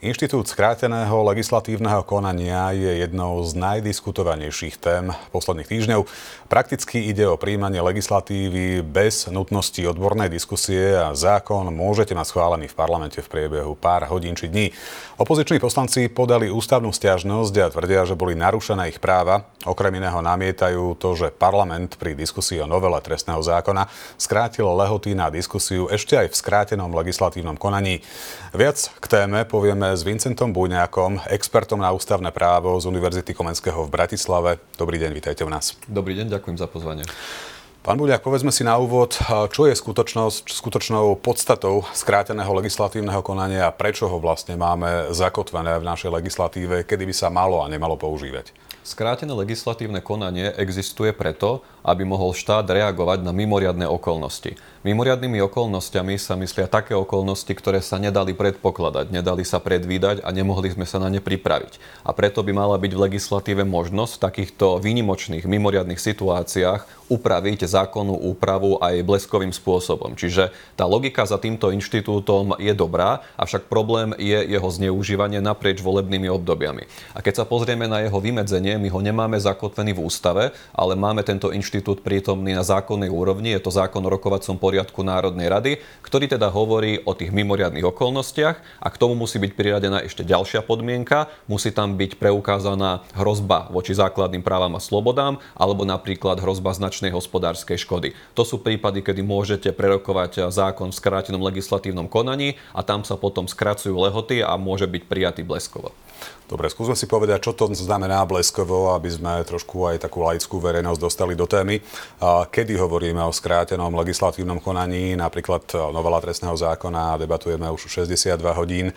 Inštitút skráteného legislatívneho konania je jednou z najdiskutovanejších tém posledných týždňov. Prakticky ide o príjmanie legislatívy bez nutnosti odbornej diskusie a zákon môžete mať schválený v parlamente v priebehu pár hodín či dní. Opoziční poslanci podali ústavnú stiažnosť a tvrdia, že boli narušené ich práva. Okrem iného namietajú to, že parlament pri diskusii o novele trestného zákona skrátil lehoty na diskusiu ešte aj v skrátenom legislatívnom konaní. Viac k téme povieme s Vincentom Buňákom, expertom na ústavné právo z Univerzity Komenského v Bratislave. Dobrý deň, vítajte u nás. Dobrý deň, ďakujem za pozvanie. Pán Buďák, povedzme si na úvod, čo je skutočnou podstatou skráteného legislatívneho konania a prečo ho vlastne máme zakotvené v našej legislatíve, kedy by sa malo a nemalo používať? Skrátené legislatívne konanie existuje preto, aby mohol štát reagovať na mimoriadne okolnosti. Mimoriadnými okolnostiami sa myslia také okolnosti, ktoré sa nedali predpokladať, nedali sa predvídať a nemohli sme sa na ne pripraviť. A preto by mala byť v legislatíve možnosť v takýchto výnimočných, mimoriadných situáciách upraviť zákonnú úpravu aj bleskovým spôsobom. Čiže tá logika za týmto inštitútom je dobrá, avšak problém je jeho zneužívanie naprieč volebnými obdobiami. A keď sa pozrieme na jeho vymedzenie, my ho nemáme zakotvený v ústave, ale máme tento inštitút prítomný na zákonnej úrovni, je to zákon o rokovacom poriadku Národnej rady, ktorý teda hovorí o tých mimoriadných okolnostiach a k tomu musí byť priradená ešte ďalšia podmienka, musí tam byť preukázaná hrozba voči základným právam a slobodám alebo napríklad hrozba značnej hospodárskej škody. To sú prípady, kedy môžete prerokovať zákon v skrátenom legislatívnom konaní a tam sa potom skracujú lehoty a môže byť prijatý bleskovo. Dobre, skúsme si povedať, čo to znamená bleskovo, aby sme trošku aj takú laickú verejnosť dostali do témy. Kedy hovoríme o skrátenom legislatívnom konaní, napríklad novela trestného zákona, debatujeme už 62 hodín,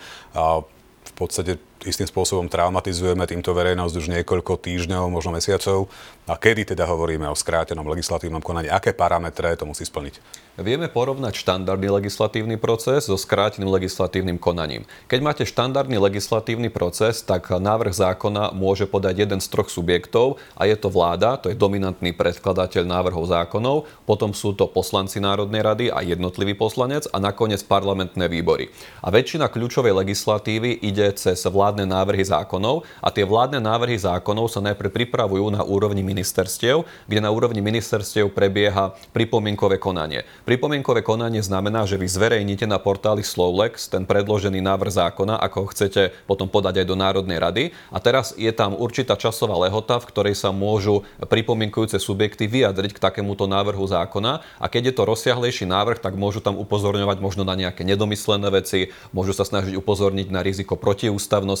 v podstate istým spôsobom traumatizujeme týmto verejnosť už niekoľko týždňov, možno mesiacov. A kedy teda hovoríme o skrátenom legislatívnom konaní? Aké parametre to musí splniť? Vieme porovnať štandardný legislatívny proces so skráteným legislatívnym konaním. Keď máte štandardný legislatívny proces, tak návrh zákona môže podať jeden z troch subjektov a je to vláda, to je dominantný predkladateľ návrhov zákonov, potom sú to poslanci Národnej rady a jednotlivý poslanec a nakoniec parlamentné výbory. A väčšina kľúčovej legislatívy ide cez vládne návrhy zákonov a tie vládne návrhy zákonov sa najprv pripravujú na úrovni ministerstiev, kde na úrovni ministerstiev prebieha pripomienkové konanie. Pripomienkové konanie znamená, že vy zverejníte na portáli Slovlex ten predložený návrh zákona, ako ho chcete potom podať aj do Národnej rady. A teraz je tam určitá časová lehota, v ktorej sa môžu pripomienkujúce subjekty vyjadriť k takémuto návrhu zákona. A keď je to rozsiahlejší návrh, tak môžu tam upozorňovať možno na nejaké nedomyslené veci, môžu sa snažiť upozorniť na riziko protiústavnosti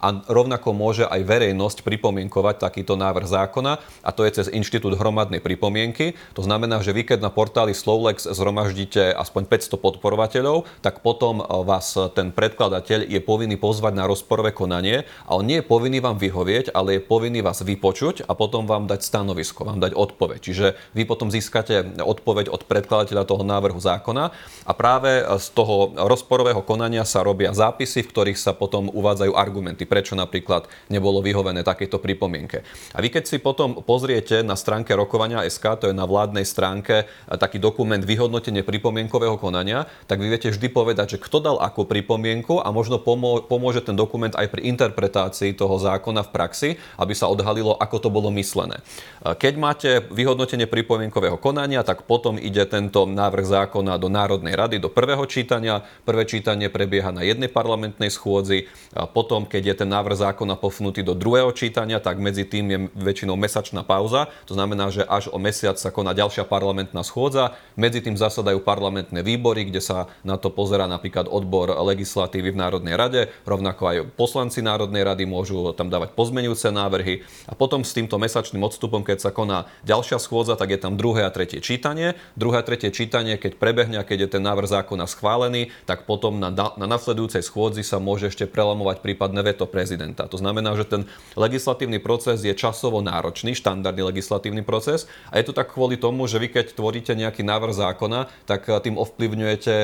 a rovnako môže aj verejnosť pripomienkovať takýto návrh zákona a to je cez inštitút hromadnej pripomienky. To znamená, že vy keď na portáli Slovlex zhromaždíte aspoň 500 podporovateľov, tak potom eh, vás ten predkladateľ je povinný pozvať na rozporové konanie a on nie je povinný vám vyhovieť, ale je povinný vás vypočuť a potom vám dať stanovisko, vám dať odpoveď. Čiže vy potom získate odpoveď od predkladateľa toho návrhu zákona a práve eh, z toho rozporového konania sa robia zápisy, v ktorých sa potom uvádzajú argumenty, prečo napríklad nebolo vyhovené takéto pripomienke. A vy keď si potom pozriete na stránke rokovania SK, to je na vládnej stránke taký dokument vyhodnotenie pripomienkového konania, tak vy viete vždy povedať, že kto dal akú pripomienku a možno pomôže ten dokument aj pri interpretácii toho zákona v praxi, aby sa odhalilo, ako to bolo myslené. Keď máte vyhodnotenie pripomienkového konania, tak potom ide tento návrh zákona do Národnej rady, do prvého čítania. Prvé čítanie prebieha na jednej parlamentnej schôdzi. A potom, keď je ten návrh zákona posunutý do druhého čítania, tak medzi tým je väčšinou mesačná pauza. To znamená, že až o mesiac sa koná ďalšia parlamentná schôdza. Medzi tým zasadajú parlamentné výbory, kde sa na to pozera napríklad odbor legislatívy v Národnej rade, rovnako aj poslanci Národnej rady môžu tam dávať pozmenujúce návrhy a potom s týmto mesačným odstupom, keď sa koná ďalšia schôdza, tak je tam druhé a tretie čítanie. Druhé a tretie čítanie, keď prebehne keď je ten návrh zákona schválený, tak potom na, na nasledujúcej schôdzi sa môže ešte prelamovať prípadné veto prezidenta. To znamená, že ten legislatívny proces je časovo náročný, štandardný legislatívny proces a je to tak kvôli tomu, že vy keď tvoríte nejaký návrh zákona, tak tým ovplyvňujete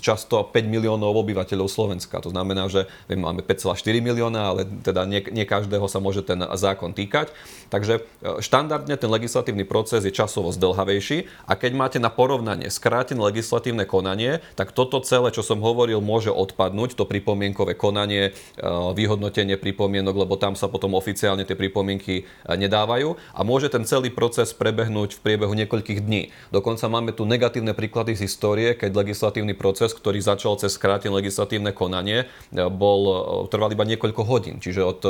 často 5 miliónov obyvateľov Slovenska. To znamená, že máme 5,4 milióna, ale teda nie, nie každého sa môže ten zákon týkať. Takže štandardne ten legislatívny proces je časovo zdlhavejší a keď máte na porovnanie skrátené legislatívne konanie, tak toto celé, čo som hovoril, môže odpadnúť, to pripomienkové konanie, vyhodnotenie pripomienok, lebo tam sa potom oficiálne tie pripomienky e, nedávajú a môže ten celý proces prebehnúť v priebehu niekoľkých dní. Dokonca máme tu negatívne príklady z histórie, keď legislatívny proces, ktorý začal cez skrátené legislatívne konanie, e, bol, trval iba niekoľko hodín, čiže od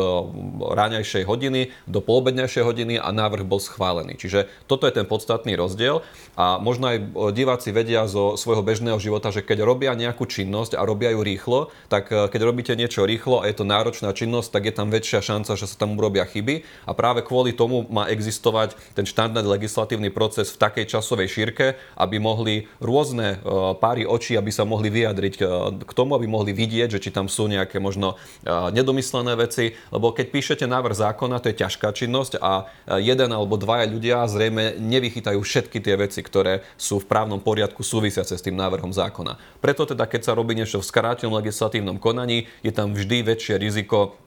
ráňajšej hodiny do poobedňajšej hodiny a návrh bol schválený. Čiže toto je ten podstatný rozdiel a možno aj diváci vedia zo svojho bežného života, že keď robia nejakú činnosť a robia ju rýchlo, tak keď robíte niečo rýchlo a je to náročná činnosť, tak je tam väčšia šanca, že sa tam urobia chyby a práve kvôli tomu má existovať ten štandard legislatívny proces v takej časovej šírke, aby mohli rôzne e, páry očí, aby sa mohli vyjadriť e, k tomu, aby mohli vidieť, že či tam sú nejaké možno nedomyslené veci, lebo keď píšete návrh zákona, to je ťažká činnosť a jeden alebo dvaja ľudia zrejme nevychytajú všetky tie veci, ktoré sú v právnom poriadku súvisiace s tým návrhom zákona. Preto teda, keď sa robí niečo v skrátenom legislatívnom konaní, je tam vždy väčšie riziko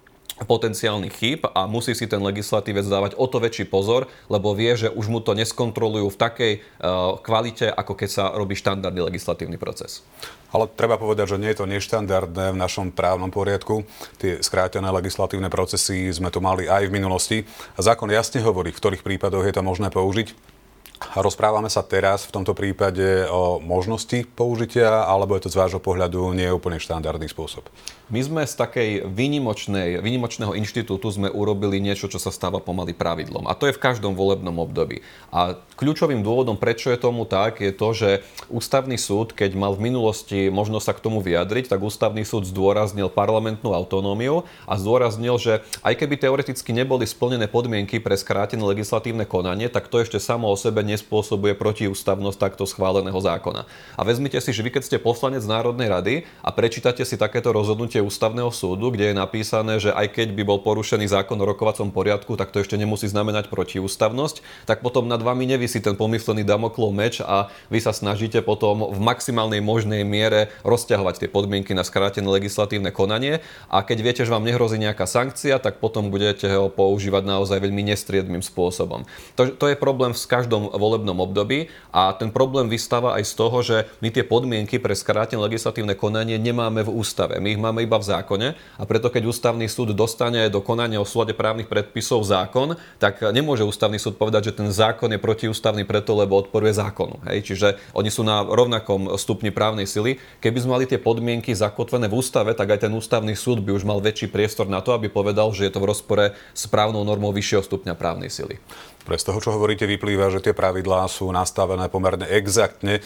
potenciálnych chýb a musí si ten legislatívec dávať o to väčší pozor, lebo vie, že už mu to neskontrolujú v takej uh, kvalite, ako keď sa robí štandardný legislatívny proces. Ale treba povedať, že nie je to neštandardné v našom právnom poriadku. Tie skrátené legislatívne procesy sme tu mali aj v minulosti. A zákon jasne hovorí, v ktorých prípadoch je to možné použiť. Rozprávame sa teraz v tomto prípade o možnosti použitia, alebo je to z vášho pohľadu nie úplne štandardný spôsob? My sme z takej výnimočnej, výnimočného inštitútu sme urobili niečo, čo sa stáva pomaly pravidlom. A to je v každom volebnom období. A kľúčovým dôvodom, prečo je tomu tak, je to, že ústavný súd, keď mal v minulosti možnosť sa k tomu vyjadriť, tak ústavný súd zdôraznil parlamentnú autonómiu a zdôraznil, že aj keby teoreticky neboli splnené podmienky pre skrátené legislatívne konanie, tak to ešte samo o sebe nespôsobuje protiústavnosť takto schváleného zákona. A vezmite si, že vy keď ste poslanec Národnej rady a prečítate si takéto rozhodnutie ústavného súdu, kde je napísané, že aj keď by bol porušený zákon o rokovacom poriadku, tak to ešte nemusí znamenať protiústavnosť, tak potom nad vami nevisí ten pomyslený damoklov meč a vy sa snažíte potom v maximálnej možnej miere rozťahovať tie podmienky na skrátené legislatívne konanie a keď viete, že vám nehrozí nejaká sankcia, tak potom budete ho používať naozaj veľmi nestriedmým spôsobom. To, to je problém v každom volebnom období a ten problém vystáva aj z toho, že my tie podmienky pre skrátené legislatívne konanie nemáme v ústave. My ich máme iba v zákone a preto keď ústavný súd dostane do konania o súlade právnych predpisov zákon, tak nemôže ústavný súd povedať, že ten zákon je protiústavný preto, lebo odporuje zákonu. Hej? Čiže oni sú na rovnakom stupni právnej sily. Keby sme mali tie podmienky zakotvené v ústave, tak aj ten ústavný súd by už mal väčší priestor na to, aby povedal, že je to v rozpore s právnou normou vyššieho stupňa právnej sily. Pre z toho, čo hovoríte, vyplýva, že tie pravidlá sú nastavené pomerne exaktne.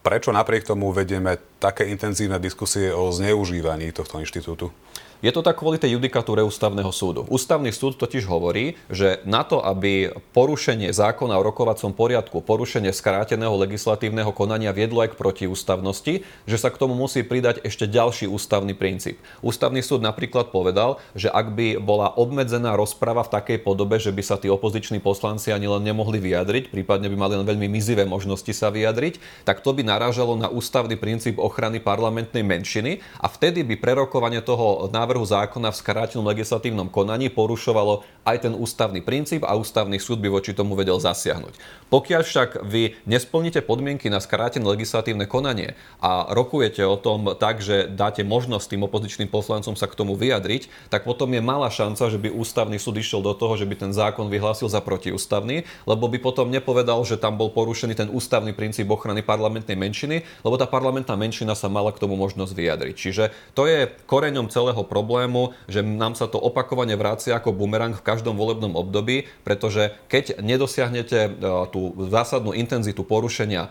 Prečo napriek tomu vedieme také intenzívne diskusie o zneužívaní tohto inštitútu? Je to tak kvôli tej judikatúre ústavného súdu. Ústavný súd totiž hovorí, že na to, aby porušenie zákona o rokovacom poriadku, porušenie skráteného legislatívneho konania viedlo aj k protiústavnosti, že sa k tomu musí pridať ešte ďalší ústavný princíp. Ústavný súd napríklad povedal, že ak by bola obmedzená rozprava v takej podobe, že by sa tí opoziční poslanci ani len nemohli vyjadriť, prípadne by mali len veľmi mizivé možnosti sa vyjadriť, tak to by narážalo na ústavný princíp ochrany parlamentnej menšiny a vtedy by prerokovanie toho návrhu návrhu zákona v skrátenom legislatívnom konaní porušovalo aj ten ústavný princíp a ústavný súd by voči tomu vedel zasiahnuť. Pokiaľ však vy nesplníte podmienky na skrátené legislatívne konanie a rokujete o tom tak, že dáte možnosť tým opozičným poslancom sa k tomu vyjadriť, tak potom je malá šanca, že by ústavný súd išiel do toho, že by ten zákon vyhlásil za protiústavný, lebo by potom nepovedal, že tam bol porušený ten ústavný princíp ochrany parlamentnej menšiny, lebo tá parlamentná menšina sa mala k tomu možnosť vyjadriť. Čiže to je koreňom celého problému problému, že nám sa to opakovane vracia ako bumerang v každom volebnom období, pretože keď nedosiahnete e, tú zásadnú intenzitu porušenia e,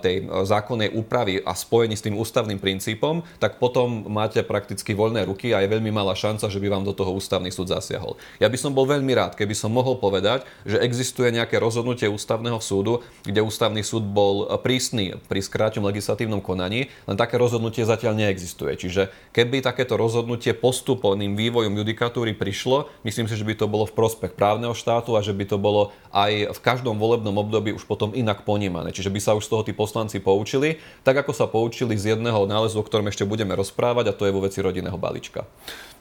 tej zákonnej úpravy a spojení s tým ústavným princípom, tak potom máte prakticky voľné ruky a je veľmi malá šanca, že by vám do toho ústavný súd zasiahol. Ja by som bol veľmi rád, keby som mohol povedať, že existuje nejaké rozhodnutie ústavného súdu, kde ústavný súd bol prísny pri skrátenom legislatívnom konaní, len také rozhodnutie zatiaľ neexistuje. Čiže keby takéto rozhodnutie postupným vývojom judikatúry prišlo, myslím si, že by to bolo v prospech právneho štátu a že by to bolo aj v každom volebnom období už potom inak ponímané. Čiže by sa už z toho tí poslanci poučili, tak ako sa poučili z jedného nálezu, o ktorom ešte budeme rozprávať, a to je vo veci rodinného balíčka.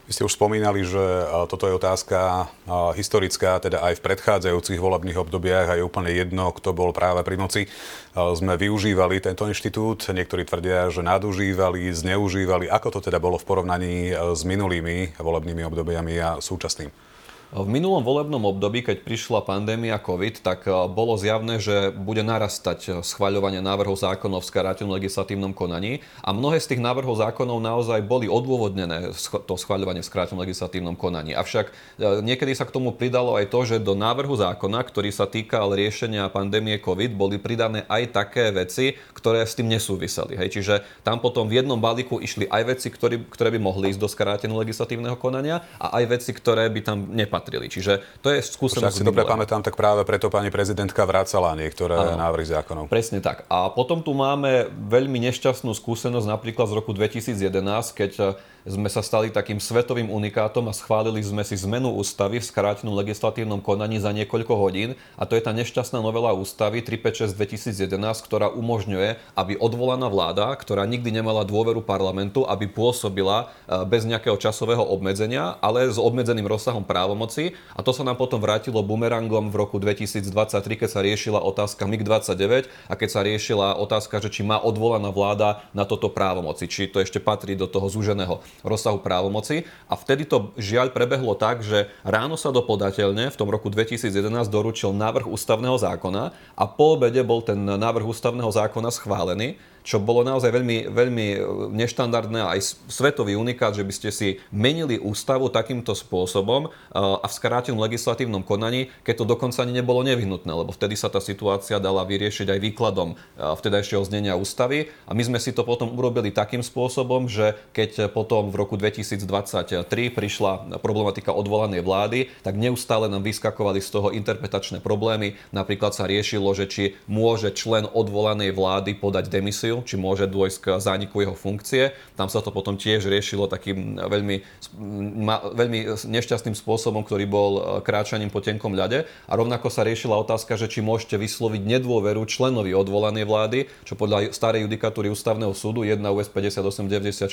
Vy ste už spomínali, že toto je otázka historická, teda aj v predchádzajúcich volebných obdobiach a je úplne jedno, kto bol práve pri moci. Sme využívali tento inštitút, niektorí tvrdia, že nadužívali, zneužívali. Ako to teda bolo v porovnaní s minulými volebnými obdobiami a súčasným? V minulom volebnom období, keď prišla pandémia COVID, tak e, bolo zjavné, že bude narastať e, schvaľovanie návrhov zákonov v skrátenom legislatívnom konaní a mnohé z tých návrhov zákonov naozaj boli odôvodnené to schvaľovanie v skrátenom legislatívnom konaní. Avšak e, niekedy sa k tomu pridalo aj to, že do návrhu zákona, ktorý sa týkal riešenia pandémie COVID, boli pridané aj také veci, ktoré s tým nesúviseli. Hej. Čiže tam potom v jednom balíku išli aj veci, ktoré by mohli ísť do skráteného legislatívneho konania a aj veci, ktoré by tam nepatrili nepatrili. Čiže to je skúsenosť. Ak si dobre pamätám, tak práve preto pani prezidentka vracala niektoré ano, návrhy zákonov. Presne tak. A potom tu máme veľmi nešťastnú skúsenosť napríklad z roku 2011, keď sme sa stali takým svetovým unikátom a schválili sme si zmenu ústavy v skrátenom legislatívnom konaní za niekoľko hodín. A to je tá nešťastná novela ústavy 356 2011, ktorá umožňuje, aby odvolaná vláda, ktorá nikdy nemala dôveru parlamentu, aby pôsobila e, bez nejakého časového obmedzenia, ale s obmedzeným rozsahom právomoci. A to sa nám potom vrátilo bumerangom v roku 2023, keď sa riešila otázka MiG-29 a keď sa riešila otázka, že či má odvolaná vláda na toto právomoci, či to ešte patrí do toho zúženého rozsahu právomoci. A vtedy to žiaľ prebehlo tak, že ráno sa do podateľne v tom roku 2011 doručil návrh ústavného zákona a po obede bol ten návrh ústavného zákona schválený čo bolo naozaj veľmi, veľmi e, neštandardné aj svetový unikát, že by ste si menili ústavu takýmto spôsobom e, a v skrátenom legislatívnom konaní, keď to dokonca ani nebolo nevyhnutné, lebo vtedy sa tá situácia dala vyriešiť aj výkladom e, vtedajšieho znenia ústavy a my sme si to potom urobili takým spôsobom, že keď potom v roku 2023 prišla problematika odvolanej vlády, tak neustále nám vyskakovali z toho interpretačné problémy. Napríklad sa riešilo, že či môže člen odvolanej vlády podať demisiu funkciu, či môže dôjsť k zániku jeho funkcie. Tam sa to potom tiež riešilo takým veľmi, veľmi nešťastným spôsobom, ktorý bol e, kráčaním po tenkom ľade. A rovnako sa riešila otázka, že či môžete vysloviť nedôveru členovi odvolanej vlády, čo podľa starej judikatúry ústavného súdu 1 US 5894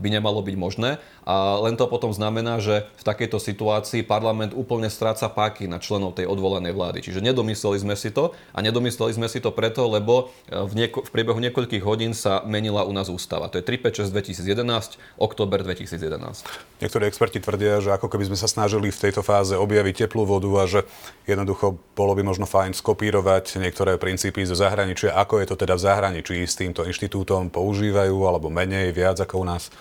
by nemalo byť možné. A len to potom znamená, že v takejto situácii parlament úplne stráca páky na členov tej odvolanej vlády. Čiže nedomysleli sme si to a nedomysleli sme si to preto, lebo e, v, nieko- v priebehu niekoľkých niekoľkých hodín sa menila u nás ústava. To je 356 2011, október 2011. Niektorí experti tvrdia, že ako keby sme sa snažili v tejto fáze objaviť teplú vodu a že jednoducho bolo by možno fajn skopírovať niektoré princípy zo zahraničia. Ako je to teda v zahraničí s týmto inštitútom? Používajú alebo menej, viac ako u nás?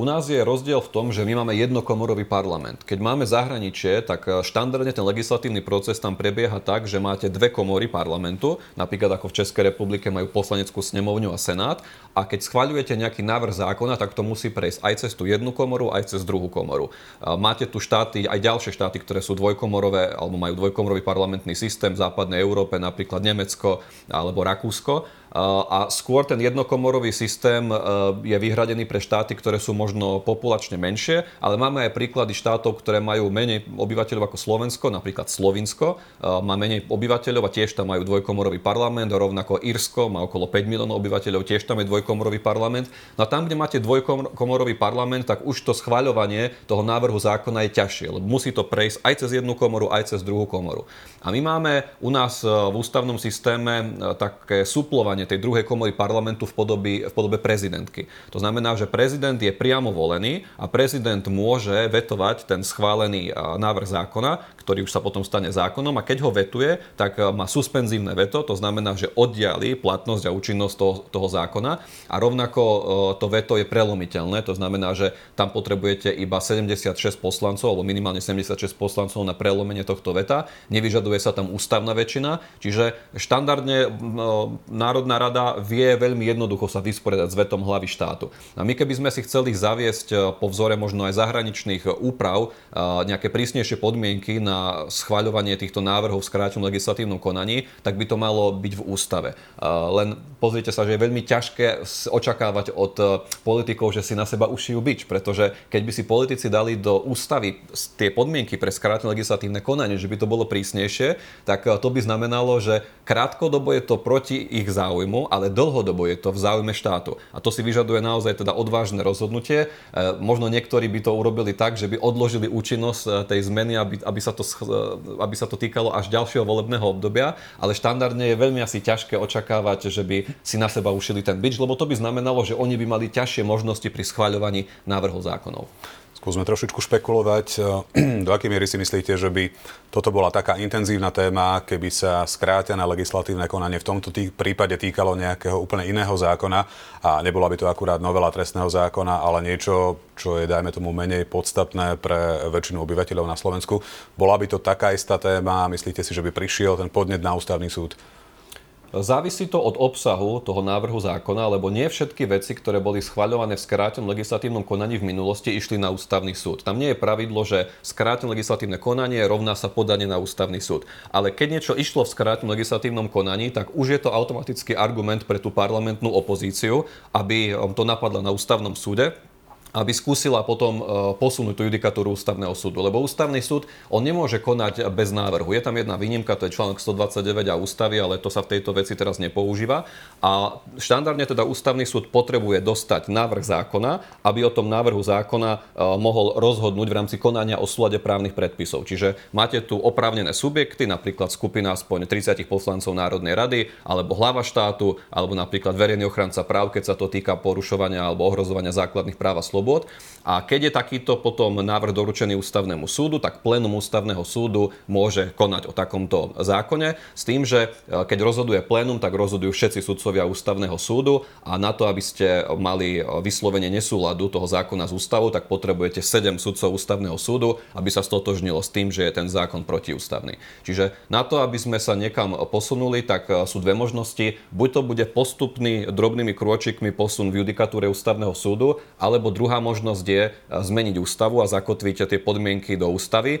U nás je rozdiel v tom, že my máme jednokomorový parlament. Keď máme zahraničie, tak eh, štandardne ten legislatívny proces tam prebieha tak, že máte dve komory parlamentu, napríklad ako v Českej republike majú poslaneckú snemovňu a senát. A keď schváľujete nejaký návrh zákona, tak to musí prejsť aj cez tú jednu komoru, aj cez druhú komoru. Máte tu štáty, aj ďalšie štáty, ktoré sú dvojkomorové alebo majú dvojkomorový parlamentný systém v západnej Európe, napríklad Nemecko alebo Rakúsko a skôr ten jednokomorový systém e, je vyhradený pre štáty, ktoré sú možno populačne menšie, ale máme aj príklady štátov, ktoré majú menej obyvateľov ako Slovensko, napríklad Slovinsko e, má menej obyvateľov a tiež tam majú dvojkomorový parlament, rovnako Írsko má okolo 5 miliónov obyvateľov, tiež tam je dvojkomorový parlament. No a tam, kde máte dvojkomorový parlament, tak už to schváľovanie toho návrhu zákona je ťažšie, lebo musí to prejsť aj cez jednu komoru, aj cez druhú komoru. A my máme u nás e, v ústavnom systéme také suplovanie vytváranie tej druhej komory parlamentu v podobe, v podobe prezidentky. To znamená, že prezident je priamo volený a prezident môže vetovať ten schválený návrh zákona, ktorý už sa potom stane zákonom. A keď ho vetuje, tak má suspenzívne veto, to znamená, že oddiali platnosť a účinnosť toho, toho zákona. A rovnako to veto je prelomiteľné, to znamená, že tam potrebujete iba 76 poslancov alebo minimálne 76 poslancov na prelomenie tohto veta, nevyžaduje sa tam ústavná väčšina, čiže štandardne Národná Národná rada vie veľmi jednoducho sa vysporiadať s vetom hlavy štátu. A my keby sme si chceli zaviesť po vzore možno aj zahraničných úprav nejaké prísnejšie podmienky na schváľovanie týchto návrhov v skrátenom legislatívnom konaní, tak by to malo byť v ústave. Len pozrite sa, že je veľmi ťažké očakávať od politikov, že si na seba ušijú bič, pretože keď by si politici dali do ústavy tie podmienky pre skrátené legislatívne konanie, že by to bolo prísnejšie, tak to by znamenalo, že krátkodobo je to proti ich záujmu, ale dlhodobo je to v záujme štátu. A to si vyžaduje naozaj teda odvážne rozhodnutie. E, možno niektorí by to urobili tak, že by odložili účinnosť e, tej zmeny, aby, aby, sa to, e, aby sa to týkalo až ďalšieho volebného obdobia, ale štandardne je veľmi asi ťažké očakávať, že by si na seba ušili ten bič, lebo to by znamenalo, že oni by mali ťažšie možnosti pri schváľovaní návrhov zákonov. Skúsme trošičku špekulovať. Do akej miery si myslíte, že by toto bola taká intenzívna téma, keby sa skrátené legislatívne konanie v tomto tý- prípade týkalo nejakého úplne iného zákona a nebola by to akurát novela trestného zákona, ale niečo, čo je, dajme tomu, menej podstatné pre väčšinu obyvateľov na Slovensku. Bola by to taká istá téma? Myslíte si, že by prišiel ten podnet na ústavný súd? Závisí to od obsahu toho návrhu zákona, lebo nie všetky veci, ktoré boli schváľované v skrátenom legislatívnom konaní v minulosti, išli na ústavný súd. Tam nie je pravidlo, že skrátené legislatívne konanie rovná sa podanie na ústavný súd. Ale keď niečo išlo v skrátenom legislatívnom konaní, tak už je to automatický argument pre tú parlamentnú opozíciu, aby to napadlo na ústavnom súde aby skúsila potom e, posunúť tú judikatúru ústavného súdu. Lebo ústavný súd, on nemôže konať bez návrhu. Je tam jedna výnimka, to je článok 129 a ústavy, ale to sa v tejto veci teraz nepoužíva. A štandardne teda ústavný súd potrebuje dostať návrh zákona, aby o tom návrhu zákona e, mohol rozhodnúť v rámci konania o súlade právnych predpisov. Čiže máte tu oprávnené subjekty, napríklad skupina aspoň 30 poslancov Národnej rady, alebo hlava štátu, alebo napríklad verejný ochranca práv, keď sa to týka porušovania alebo ohrozovania základných práv a slobod slobod. A keď je takýto potom návrh doručený ústavnému súdu, tak plénum ústavného súdu môže konať o takomto zákone s tým, že e, keď rozhoduje plénum, tak rozhodujú všetci sudcovia ústavného súdu a na to, aby ste mali vyslovene nesúladu toho zákona z ústavu, tak potrebujete 7 sudcov ústavného súdu, aby sa stotožnilo s tým, že je ten zákon protiústavný. Čiže na to, aby sme sa niekam posunuli, tak e, sú dve možnosti. Buď to bude postupný drobnými krôčikmi posun v judikatúre ústavného súdu, alebo druhá možnosť je e, zmeniť ústavu a zakotviť tie podmienky do ústavy, e,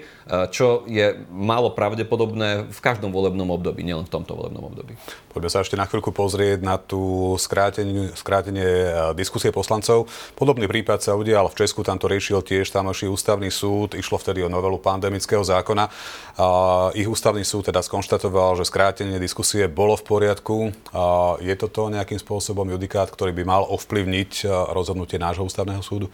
čo je málo pravdepodobné v každom volebnom období, nielen v tomto volebnom období. Poďme sa ešte na chvíľku pozrieť na tú skrátenie, skrátenie e, diskusie poslancov. Podobný prípad sa udial v Česku, tam to riešil tiež tamoší ústavný súd, išlo vtedy o novelu pandemického zákona. Ich ústavný súd teda skonštatoval, že skrátenie diskusie bolo v poriadku. Je toto nejakým spôsobom judikát, ktorý by mal ovplyvniť rozhodnutie nášho ústavného súdu? mundo.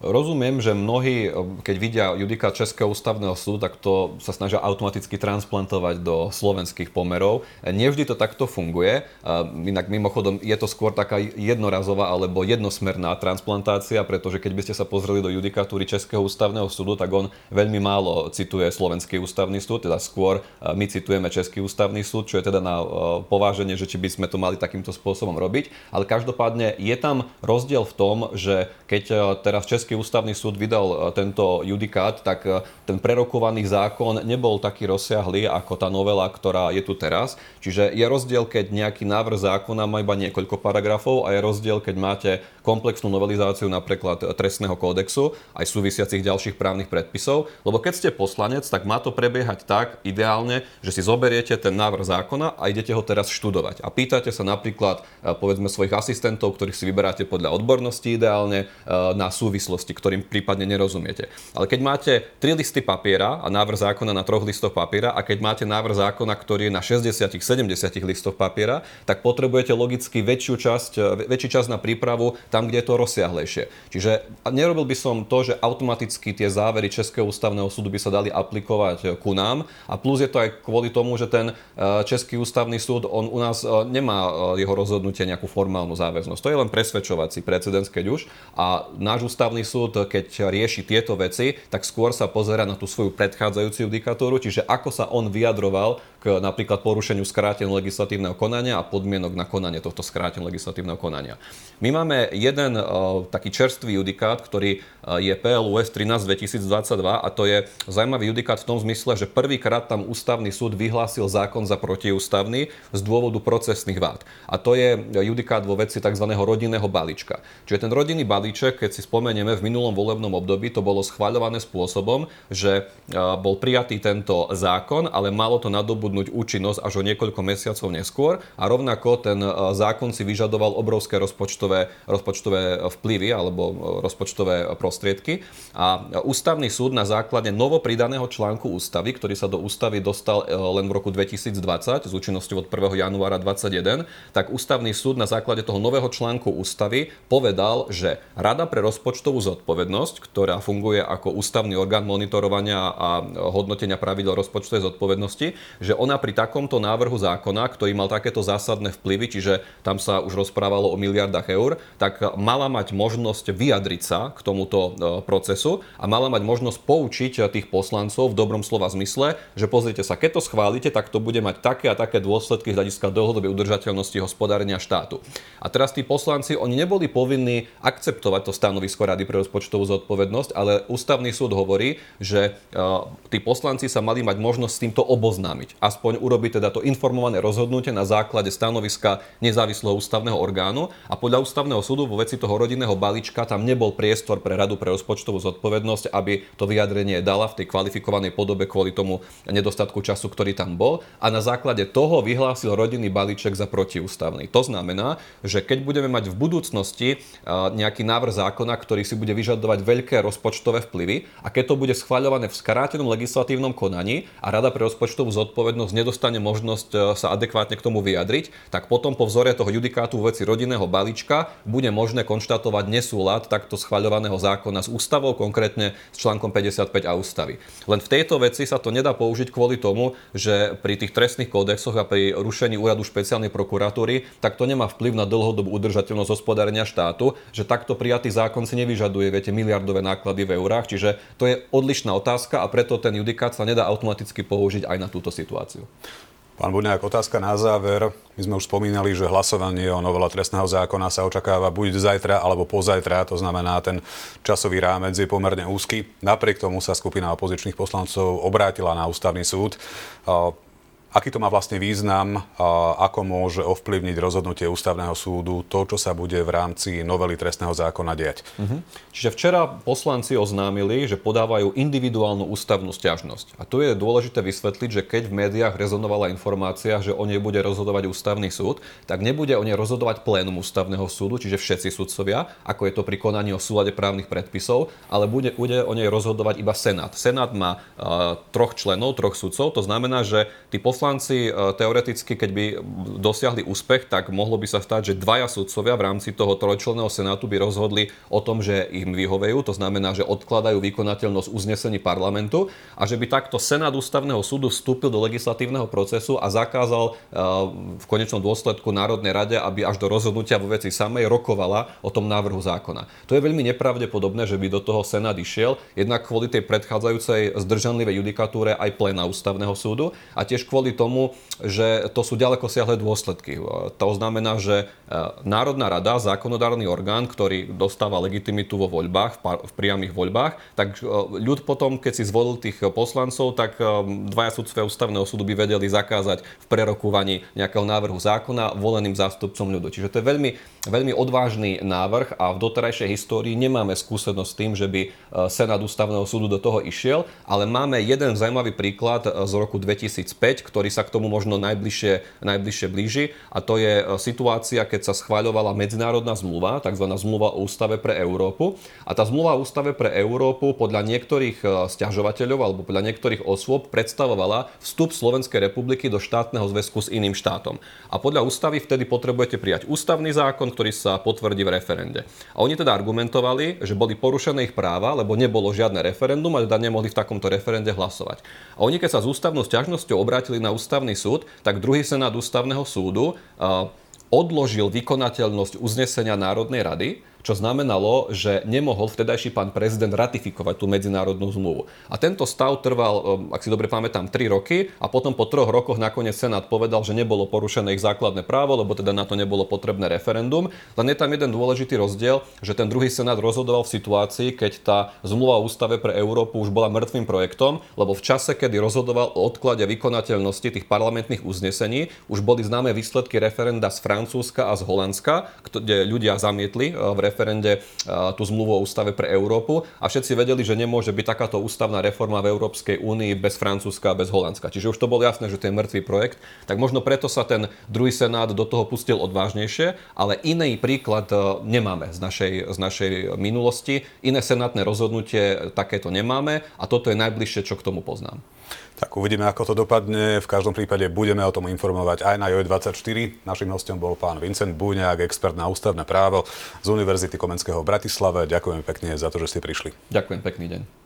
Rozumiem, že mnohí, keď vidia judikát Českého ústavného súdu, tak to sa snažia automaticky transplantovať do slovenských pomerov. Nevždy to takto funguje. Inak mimochodom je to skôr taká jednorazová alebo jednosmerná transplantácia, pretože keď by ste sa pozreli do judikatúry Českého ústavného súdu, tak on veľmi málo cituje Slovenský ústavný súd, teda skôr my citujeme Český ústavný súd, čo je teda na pováženie, že či by sme to mali takýmto spôsobom robiť. Ale každopádne je tam rozdiel v tom, že keď teraz Český Český ústavný súd vydal e, tento judikát, tak e, ten prerokovaný zákon nebol taký rozsiahlý ako tá novela, ktorá je tu teraz. Čiže je rozdiel, keď nejaký návrh zákona má iba niekoľko paragrafov a je rozdiel, keď máte komplexnú novelizáciu napríklad trestného kódexu aj súvisiacich ďalších právnych predpisov. Lebo keď ste poslanec, tak má to prebiehať tak ideálne, že si zoberiete ten návrh zákona a idete ho teraz študovať. A pýtate sa napríklad e, povedzme svojich asistentov, ktorých si vyberáte podľa odbornosti ideálne na súvislosť záležitosti, ktorým prípadne nerozumiete. Ale keď máte tri listy papiera a návrh zákona na troch listoch papiera a keď máte návrh zákona, ktorý je na 60-70 listoch papiera, tak potrebujete logicky väčšiu časť, väčší čas na prípravu tam, kde je to rozsiahlejšie. Čiže nerobil by som to, že automaticky tie závery Českého ústavného súdu by sa dali aplikovať ku nám a plus je to aj kvôli tomu, že ten e, Český ústavný súd, on u nás e, nemá e, jeho rozhodnutie nejakú formálnu záväznosť. To je len presvedčovací precedens, keď už. A náš ústavný súd, keď rieši tieto veci, tak skôr sa pozera na tú svoju predchádzajúcu judikatúru, čiže ako sa on vyjadroval k napríklad porušeniu skráteného legislatívneho konania a podmienok na konanie tohto skráteného legislatívneho konania. My máme jeden uh, taký čerstvý judikát, ktorý uh, je PLUS 13 2022 a to je zaujímavý judikát v tom zmysle, že prvýkrát tam ústavný súd vyhlásil zákon za protiústavný z dôvodu procesných vád. A to je judikát vo veci tzv. rodinného balíčka. Čiže ten rodinný balíček, keď si spomenieme, v minulom volebnom období to bolo schváľované spôsobom, že uh, bol prijatý tento zákon, ale malo to nadobudnúť účinnosť až o niekoľko mesiacov neskôr a rovnako ten zákon si vyžadoval obrovské rozpočtové rozpočtové, rozpočtové vplyvy alebo rozpočtové prostriedky. A ústavný súd na základe novopridaného článku ústavy, ktorý sa do ústavy dostal e, len v roku 2020 s účinnosťou od 1. januára 2021, tak ústavný súd na základe toho nového článku ústavy povedal, že Rada pre rozpočtovú zodpovednosť, ktorá funguje ako ústavný orgán monitorovania a hodnotenia pravidel rozpočtovej zodpovednosti, že ona pri takomto návrhu zákona, ktorý mal takéto zásadné vplyvy, čiže tam sa už rozprávalo o miliardách eur, tak mala mať možnosť vyjadriť sa k tomuto e, procesu a mala mať možnosť poučiť tých poslancov v dobrom slova zmysle, že pozrite sa, keď to schválite, tak to bude mať také a také dôsledky z hľadiska dlhodobej udržateľnosti hospodárenia štátu. A teraz tí poslanci, oni neboli povinní akceptovať to stanovisko Rady pre rozpočtovú zodpovednosť, ale ústavný súd hovorí, že e, tí poslanci sa mali mať možnosť s týmto oboznámiť. Aspoň urobiť teda to informované rozhodnutie na základe stanoviska nezávislého ústavného orgánu a podľa ústavného súdu vo veci toho rodinného balíčka tam nebol priestor pre Radu pre rozpočtovú zodpovednosť, aby to vyjadrenie dala v tej kvalifikovanej podobe kvôli tomu nedostatku času, ktorý tam bol. A na základe toho vyhlásil rodinný balíček za protiústavný. To znamená, že keď budeme mať v budúcnosti nejaký návrh zákona, ktorý si bude vyžadovať veľké rozpočtové vplyvy a keď to bude schváľované v skrátenom legislatívnom konaní a Rada pre rozpočtovú zodpovednosť nedostane možnosť sa adekvátne k tomu vyjadriť, tak potom po vzore toho judikátu veci rodinného balíčka bude možné konštatovať nesúlad takto schvaľovaného zákona s ústavou, konkrétne s článkom 55 a ústavy. Len v tejto veci sa to nedá použiť kvôli tomu, že pri tých trestných kódexoch a pri rušení úradu špeciálnej prokuratúry, tak to nemá vplyv na dlhodobú udržateľnosť hospodárenia štátu, že takto prijatý zákon si nevyžaduje, viete, miliardové náklady v eurách, čiže to je odlišná otázka a preto ten judikát sa nedá automaticky použiť aj na túto situáciu. Pán Buňák, otázka na záver. My sme už spomínali, že hlasovanie o novela trestného zákona sa očakáva buď zajtra alebo pozajtra, to znamená, ten časový rámec je pomerne úzky. Napriek tomu sa skupina opozičných poslancov obrátila na ústavný súd. Aký to má vlastne význam ako môže ovplyvniť rozhodnutie ústavného súdu to, čo sa bude v rámci novely trestného zákona diať? Uh-huh. Čiže včera poslanci oznámili, že podávajú individuálnu ústavnú stiažnosť. A tu je dôležité vysvetliť, že keď v médiách rezonovala informácia, že o nej bude rozhodovať ústavný súd, tak nebude o nej rozhodovať plénum ústavného súdu, čiže všetci sudcovia, ako je to pri konaní o súlade právnych predpisov, ale bude, bude o nej rozhodovať iba Senát. Senát má uh, troch členov, troch sudcov, to znamená, že tí poslanci e, teoreticky, keď by dosiahli úspech, tak mohlo by sa stať, že dvaja sudcovia v rámci toho trojčlenného senátu by rozhodli o tom, že im vyhovejú, to znamená, že odkladajú vykonateľnosť uznesení parlamentu a že by takto Senát ústavného súdu vstúpil do legislatívneho procesu a zakázal e, v konečnom dôsledku Národnej rade, aby až do rozhodnutia vo veci samej rokovala o tom návrhu zákona. To je veľmi nepravdepodobné, že by do toho Senát išiel, jednak kvôli tej predchádzajúcej zdržanlivej judikatúre aj plena ústavného súdu a tiež kvôli kvôli tomu, že to sú ďaleko siahle dôsledky. To znamená, že e, Národná rada, zákonodárny orgán, ktorý dostáva legitimitu vo voľbách, v priamých voľbách, tak e, ľud potom, keď si zvolil tých poslancov, tak e, dvaja sudcovia ústavného súdu by vedeli zakázať v prerokúvaní nejakého návrhu zákona voleným zástupcom ľudu. Čiže to je veľmi, veľmi odvážny návrh a v doterajšej histórii nemáme skúsenosť s tým, že by Senát ústavného súdu do toho išiel, ale máme jeden zaujímavý príklad z roku 2005, ktorý sa k tomu možno najbližšie, najbližšie blíži. A to je e, situácia, keď sa schváľovala medzinárodná zmluva, tzv. zmluva o ústave pre Európu. A tá zmluva o ústave pre Európu podľa niektorých stiažovateľov alebo podľa niektorých osôb predstavovala vstup Slovenskej republiky do štátneho zväzku s iným štátom. A podľa ústavy vtedy potrebujete prijať ústavný zákon, ktorý sa potvrdí v referende. A oni teda argumentovali, že boli porušené ich práva, lebo nebolo žiadne referendum a teda nemohli v takomto referende hlasovať. A oni keď sa s ústavnou stiažnosťou obrátili na ústavný súd, tak druhý senát ústavného súdu odložil vykonateľnosť uznesenia Národnej rady čo znamenalo, že nemohol vtedajší pán prezident ratifikovať tú medzinárodnú zmluvu. A tento stav trval, um, ak si dobre pamätám, 3 roky a potom po troch rokoch nakoniec Senát povedal, že nebolo porušené ich základné právo, lebo teda na to nebolo potrebné referendum. Len je tam jeden dôležitý rozdiel, že ten druhý Senát rozhodoval v situácii, keď tá zmluva o ústave pre Európu už bola mŕtvým projektom, lebo v čase, kedy rozhodoval o odklade vykonateľnosti tých parlamentných uznesení, už boli známe výsledky referenda z Francúzska a z Holandska, kde ľudia zamietli uh, v referende tú zmluvu o ústave pre Európu a všetci vedeli, že nemôže byť takáto ústavná reforma v Európskej únii bez Francúzska a bez Holandska. Čiže už to bolo jasné, že to je mŕtvý projekt. Tak možno preto sa ten druhý senát do toho pustil odvážnejšie, ale iný príklad nemáme z našej, z našej minulosti. Iné senátne rozhodnutie takéto nemáme a toto je najbližšie, čo k tomu poznám. Tak uvidíme, ako to dopadne. V každom prípade budeme o tom informovať aj na JOE24. Našim hostom bol pán Vincent Búňák, expert na ústavné právo z Univerzity Komenského v Bratislave. Ďakujem pekne za to, že ste prišli. Ďakujem, pekný deň.